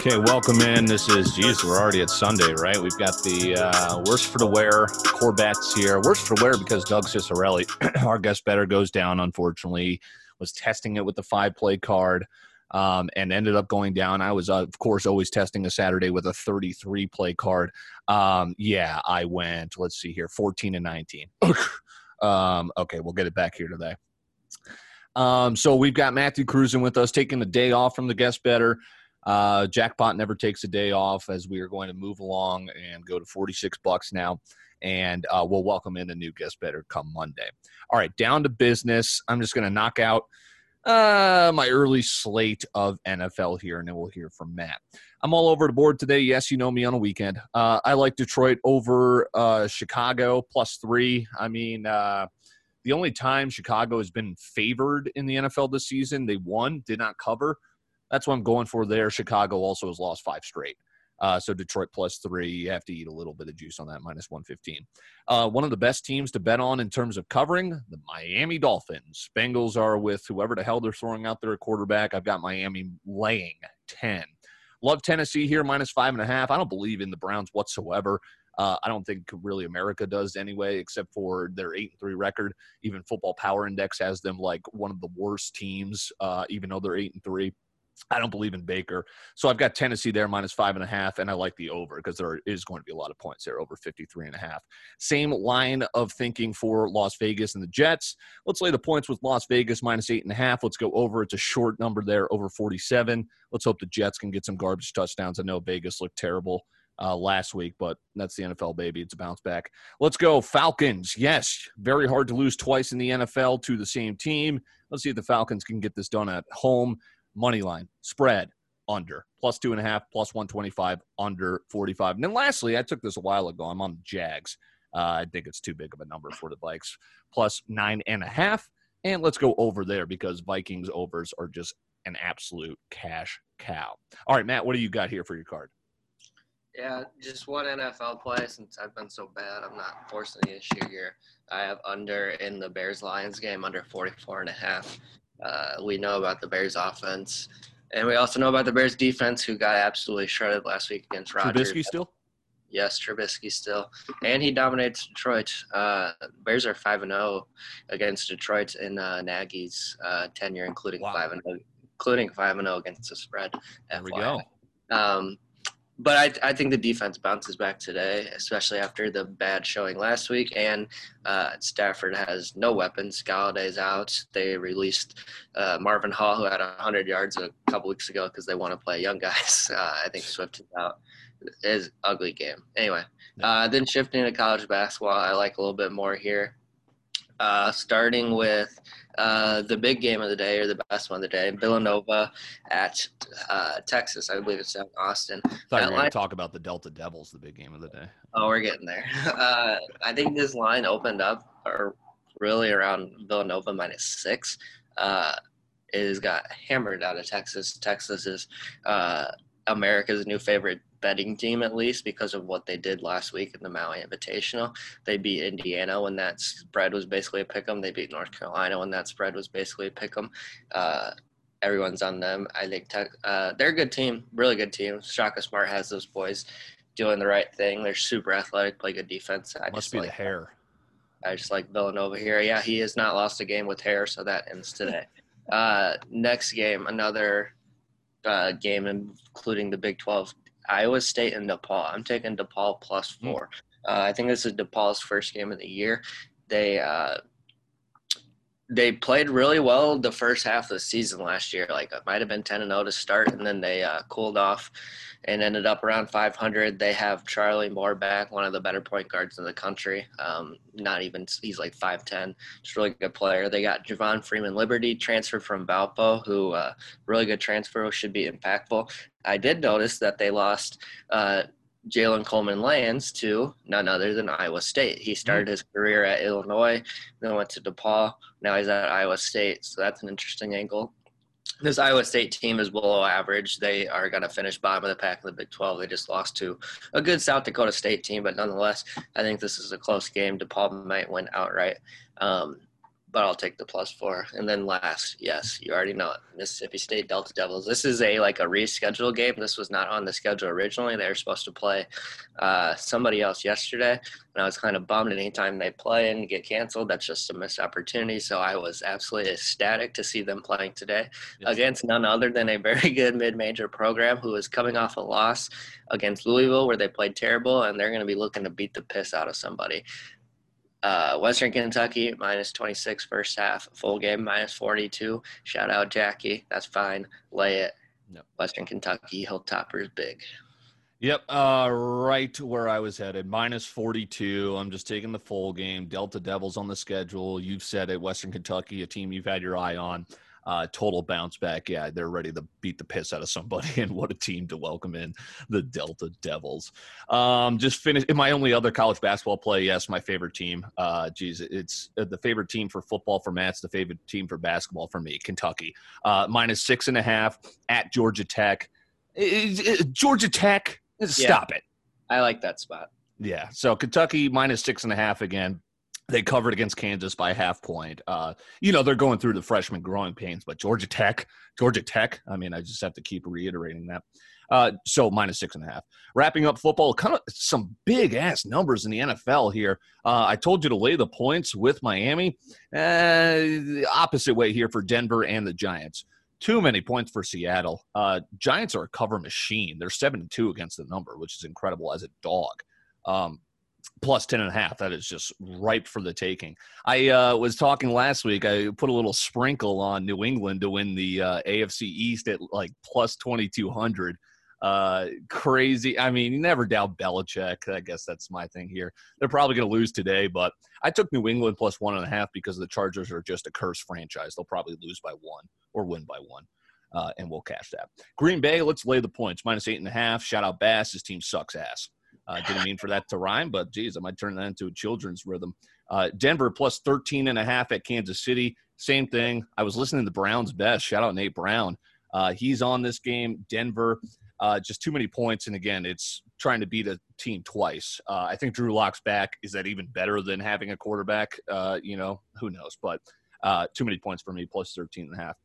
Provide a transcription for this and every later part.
Okay, welcome in. This is, geez, we're already at Sunday, right? We've got the uh, worst for the wear Corbett's here. Worst for the wear because Doug Cicerelli, our guest better, goes down, unfortunately. Was testing it with the five play card um, and ended up going down. I was, uh, of course, always testing a Saturday with a 33 play card. Um, yeah, I went, let's see here, 14 and 19. um, okay, we'll get it back here today. Um, so we've got Matthew Cruising with us, taking the day off from the guest better. Uh, Jackpot never takes a day off as we are going to move along and go to 46 bucks now. And uh, we'll welcome in a new guest better come Monday. All right, down to business. I'm just going to knock out uh, my early slate of NFL here, and then we'll hear from Matt. I'm all over the board today. Yes, you know me on a weekend. Uh, I like Detroit over uh, Chicago plus three. I mean, uh, the only time Chicago has been favored in the NFL this season, they won, did not cover. That's what I'm going for there. Chicago also has lost five straight. Uh, so Detroit plus three, you have to eat a little bit of juice on that, minus 115. Uh, one of the best teams to bet on in terms of covering, the Miami Dolphins. Bengals are with whoever the hell they're throwing out there at quarterback. I've got Miami laying 10. Love Tennessee here, minus five and a half. I don't believe in the Browns whatsoever. Uh, I don't think really America does anyway, except for their eight and three record. Even Football Power Index has them like one of the worst teams, uh, even though they're eight and three. I don't believe in Baker. So I've got Tennessee there minus five and a half, and I like the over because there is going to be a lot of points there, over 53 and a half. Same line of thinking for Las Vegas and the Jets. Let's lay the points with Las Vegas minus eight and a half. Let's go over. It's a short number there, over 47. Let's hope the Jets can get some garbage touchdowns. I know Vegas looked terrible. Uh, last week, but that's the NFL, baby. It's a bounce back. Let's go. Falcons. Yes, very hard to lose twice in the NFL to the same team. Let's see if the Falcons can get this done at home money line, spread, under, plus two and a half, plus 125, under 45. And then lastly, I took this a while ago. I'm on the Jags. Uh, I think it's too big of a number for the Vikes, plus nine and a half. And let's go over there because Vikings overs are just an absolute cash cow. All right, Matt, what do you got here for your card? Yeah, just one NFL play since I've been so bad. I'm not forcing the issue here. I have under in the Bears Lions game under 44 and a half. Uh, we know about the Bears offense, and we also know about the Bears defense, who got absolutely shredded last week against Rodgers. Trubisky still? Yes, Trubisky still, and he dominates Detroit. Uh, Bears are five and zero oh against Detroit in uh, Nagy's uh, tenure, including wow. five and 0, including five and zero oh against the spread. There we go. Um, but I, I think the defense bounces back today, especially after the bad showing last week. And uh, Stafford has no weapons. Golladay's out. They released uh, Marvin Hall, who had 100 yards a couple weeks ago because they want to play young guys. Uh, I think Swift is out. Is ugly game. Anyway, uh, then shifting to college basketball, I like a little bit more here. Uh, starting with uh, the big game of the day or the best one of the day, Villanova at uh, Texas. I believe it's in Austin. I thought you were going to talk about the Delta Devils, the big game of the day. Oh, we're getting there. Uh, I think this line opened up or really around Villanova minus six. Uh, it has got hammered out of Texas. Texas is uh, America's new favorite betting team at least because of what they did last week in the Maui Invitational. They beat Indiana when that spread was basically a pick 'em. They beat North Carolina when that spread was basically a pick 'em. Uh, everyone's on them. I think tech, uh, they're a good team, really good team. Shaka Smart has those boys doing the right thing. They're super athletic, play good defense. I Must be like, the hair. I just like Villanova here. Yeah, he has not lost a game with hair, so that ends today. Uh, next game, another uh, game including the Big 12 Iowa State and DePaul. I'm taking DePaul hmm. four. Uh, I think this is DePaul's first game of the year. They uh, they played really well the first half of the season last year. Like it might have been 10 and 0 to start, and then they uh, cooled off and ended up around 500. They have Charlie Moore back, one of the better point guards in the country. Um, not even he's like 5'10, just really good player. They got Javon Freeman Liberty transferred from Valpo, who uh, really good transfer should be impactful. I did notice that they lost uh, Jalen Coleman-Lands to none other than Iowa State. He started his career at Illinois, then went to DePaul. Now he's at Iowa State, so that's an interesting angle. This Iowa State team is below average. They are going to finish bottom of the pack in the Big 12. They just lost to a good South Dakota State team, but nonetheless, I think this is a close game. DePaul might win outright. Um, but I'll take the plus four. And then last, yes, you already know it, Mississippi State Delta Devils. This is a like a rescheduled game. This was not on the schedule originally. They were supposed to play uh, somebody else yesterday, and I was kind of bummed. Anytime they play and get canceled, that's just a missed opportunity. So I was absolutely ecstatic to see them playing today yes. against none other than a very good mid-major program who is coming off a loss against Louisville, where they played terrible, and they're going to be looking to beat the piss out of somebody. Uh, Western Kentucky minus 26 first half, full game minus 42. Shout out Jackie. That's fine. Lay it. Yep. Western Kentucky Hilltoppers big. Yep, uh, right where I was headed. Minus 42. I'm just taking the full game. Delta Devils on the schedule. You've said it. Western Kentucky, a team you've had your eye on uh, total bounce back. Yeah, they're ready to beat the piss out of somebody, and what a team to welcome in the Delta Devils. Um, just finish in my only other college basketball play. Yes, my favorite team. Uh, geez, it's uh, the favorite team for football for Matt's the favorite team for basketball for me. Kentucky uh, minus six and a half at Georgia Tech. It, it, Georgia Tech, stop yeah, it. I like that spot. Yeah, so Kentucky minus six and a half again they covered against Kansas by half point. Uh, you know, they're going through the freshman growing pains, but Georgia Tech, Georgia Tech, I mean, I just have to keep reiterating that. Uh, so minus six and a half. Wrapping up football, kind of some big ass numbers in the NFL here. Uh, I told you to lay the points with Miami. Uh, the opposite way here for Denver and the Giants. Too many points for Seattle. Uh, Giants are a cover machine. They're seven and two against the number, which is incredible as a dog. Um, plus 10 and a half. That is just ripe for the taking. I uh, was talking last week. I put a little sprinkle on new england to win the uh, afc east at like plus 2200 uh, crazy. I mean you never doubt Belichick. i guess that's my thing here. They're probably going to lose today but i took new england plus one and a half because the chargers are just a cursed franchise. They'll probably lose by one or win by one uh, and we'll cash that. Green bay let's lay the points. Minus eight and a half. Shout out bass. His team sucks ass uh, didn't mean for that to rhyme, but geez, I might turn that into a children's rhythm. Uh, Denver plus 13 and a half at Kansas City. Same thing. I was listening to Browns best. Shout out Nate Brown. Uh, he's on this game. Denver, uh, just too many points. And again, it's trying to beat a team twice. Uh, I think Drew Lock's back. Is that even better than having a quarterback? Uh, you know, who knows? But too many points for me, plus 13 and a half.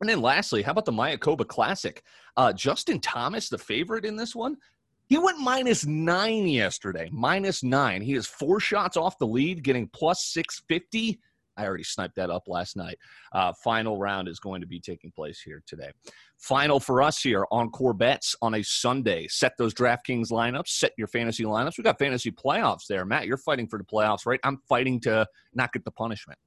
And then lastly, how about the Mayakoba Classic? Uh, Justin Thomas, the favorite in this one, he went minus nine yesterday, minus nine. He is four shots off the lead, getting plus 650. I already sniped that up last night. Uh, final round is going to be taking place here today. Final for us here on Corbett's on a Sunday. Set those DraftKings lineups, set your fantasy lineups. We've got fantasy playoffs there. Matt, you're fighting for the playoffs, right? I'm fighting to not get the punishment.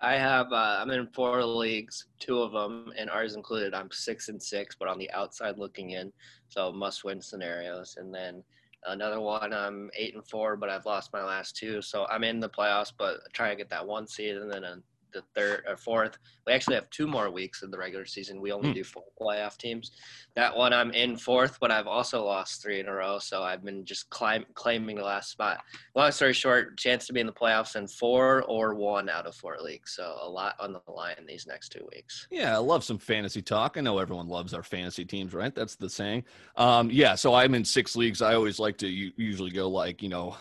I have uh, I'm in four leagues, two of them, and ours included. I'm six and six, but on the outside looking in, so must-win scenarios. And then another one, I'm eight and four, but I've lost my last two, so I'm in the playoffs, but trying to get that one seed, and then a the third or fourth. We actually have two more weeks in the regular season. We only mm. do four playoff teams. That one I'm in fourth, but I've also lost three in a row. So I've been just climb, claiming the last spot. Long story short, chance to be in the playoffs in four or one out of four leagues. So a lot on the line these next two weeks. Yeah, I love some fantasy talk. I know everyone loves our fantasy teams, right? That's the saying. Um, yeah, so I'm in six leagues. I always like to usually go like, you know,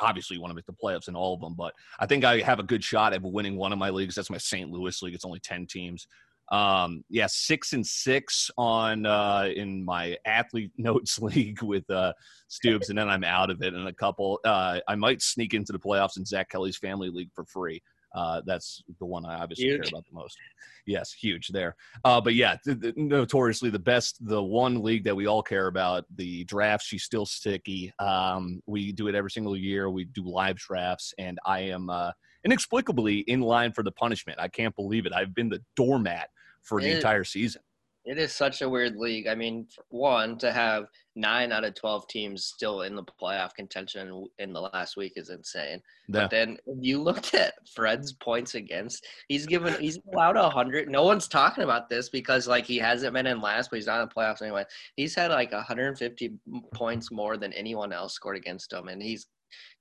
obviously you want to make the playoffs in all of them, but I think I have a good shot at winning one of my leagues. That's my St. Louis league. It's only 10 teams. Um, yeah, six and six on uh, in my athlete notes league with uh, Stoops, and then I'm out of it. And a couple, uh, I might sneak into the playoffs in Zach Kelly's family league for free. Uh, that's the one I obviously huge. care about the most. Yes, huge there. Uh, but yeah, th- th- notoriously the best, the one league that we all care about, the draft. She's still sticky. Um, we do it every single year. We do live drafts, and I am uh, inexplicably in line for the punishment. I can't believe it. I've been the doormat for the entire season. It is such a weird league. I mean, one to have nine out of twelve teams still in the playoff contention in the last week is insane. Yeah. But then if you looked at Fred's points against, he's given he's allowed a hundred. No one's talking about this because like he hasn't been in last, but he's not in the playoffs anyway. He's had like 150 points more than anyone else scored against him, and he's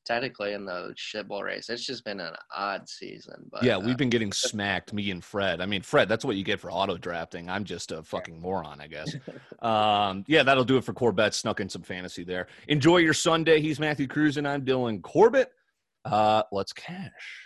technically in the shit bowl race. It's just been an odd season. But yeah, uh, we've been getting smacked, me and Fred. I mean, Fred, that's what you get for auto drafting. I'm just a fucking moron, I guess. um, yeah, that'll do it for Corbett. Snuck in some fantasy there. Enjoy your Sunday. He's Matthew Cruz and I'm Dylan Corbett. Uh, let's cash.